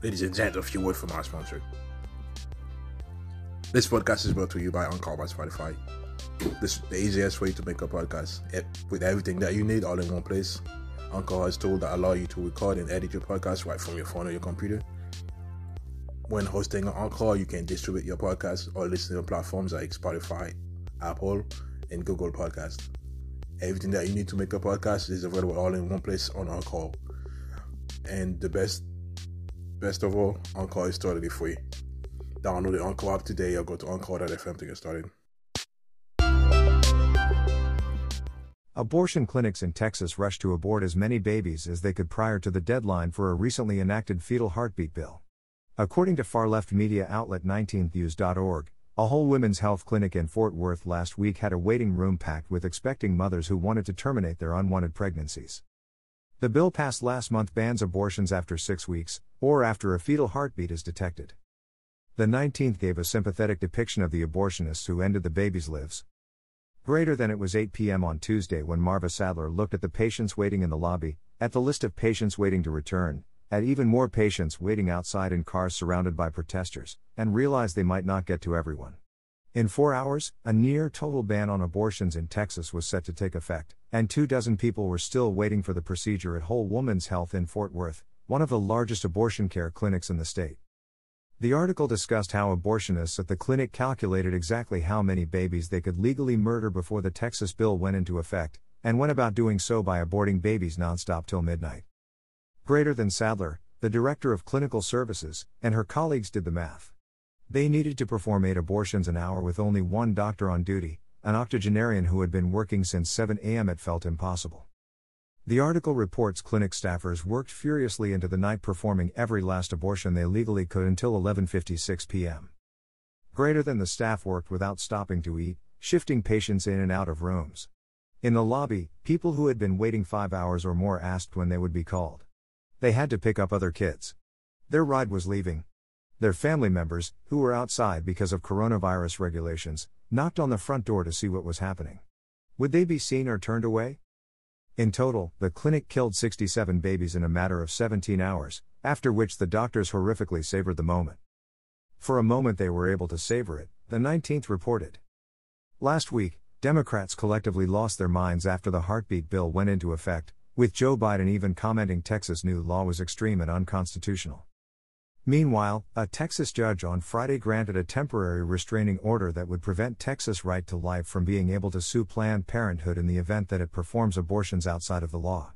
Ladies and gents, a few words from our sponsor. This podcast is brought to you by Anchor by Spotify. This is the easiest way to make a podcast it, with everything that you need all in one place. Anchor has tools that allow you to record and edit your podcast right from your phone or your computer. When hosting on Anchor, you can distribute your podcast or listen to platforms like Spotify, Apple, and Google Podcast. Everything that you need to make a podcast is available all in one place on Anchor. And the best, best of all, Anchor is totally free. Download the Anchor app today or go to Anchor.fm to get started. Abortion clinics in Texas rushed to abort as many babies as they could prior to the deadline for a recently enacted fetal heartbeat bill. According to far left media outlet 19thnews.org, a whole women's health clinic in Fort Worth last week had a waiting room packed with expecting mothers who wanted to terminate their unwanted pregnancies. The bill passed last month bans abortions after six weeks, or after a fetal heartbeat is detected. The 19th gave a sympathetic depiction of the abortionists who ended the baby's lives. Greater than it was 8 p.m. on Tuesday when Marva Sadler looked at the patients waiting in the lobby, at the list of patients waiting to return, at even more patients waiting outside in cars surrounded by protesters, and realized they might not get to everyone. In four hours, a near total ban on abortions in Texas was set to take effect, and two dozen people were still waiting for the procedure at Whole Woman's Health in Fort Worth, one of the largest abortion care clinics in the state. The article discussed how abortionists at the clinic calculated exactly how many babies they could legally murder before the Texas bill went into effect, and went about doing so by aborting babies nonstop till midnight. Greater than Sadler, the director of clinical services, and her colleagues did the math. They needed to perform eight abortions an hour with only one doctor on duty, an octogenarian who had been working since 7 a.m. It felt impossible. The article reports clinic staffers worked furiously into the night performing every last abortion they legally could until 11:56 p.m. Greater than the staff worked without stopping to eat, shifting patients in and out of rooms. In the lobby, people who had been waiting 5 hours or more asked when they would be called. They had to pick up other kids. Their ride was leaving. Their family members, who were outside because of coronavirus regulations, knocked on the front door to see what was happening. Would they be seen or turned away? In total, the clinic killed 67 babies in a matter of 17 hours, after which the doctors horrifically savored the moment. For a moment they were able to savor it, the 19th reported. Last week, Democrats collectively lost their minds after the heartbeat bill went into effect, with Joe Biden even commenting Texas' new law was extreme and unconstitutional. Meanwhile, a Texas judge on Friday granted a temporary restraining order that would prevent Texas Right to Life from being able to sue Planned Parenthood in the event that it performs abortions outside of the law.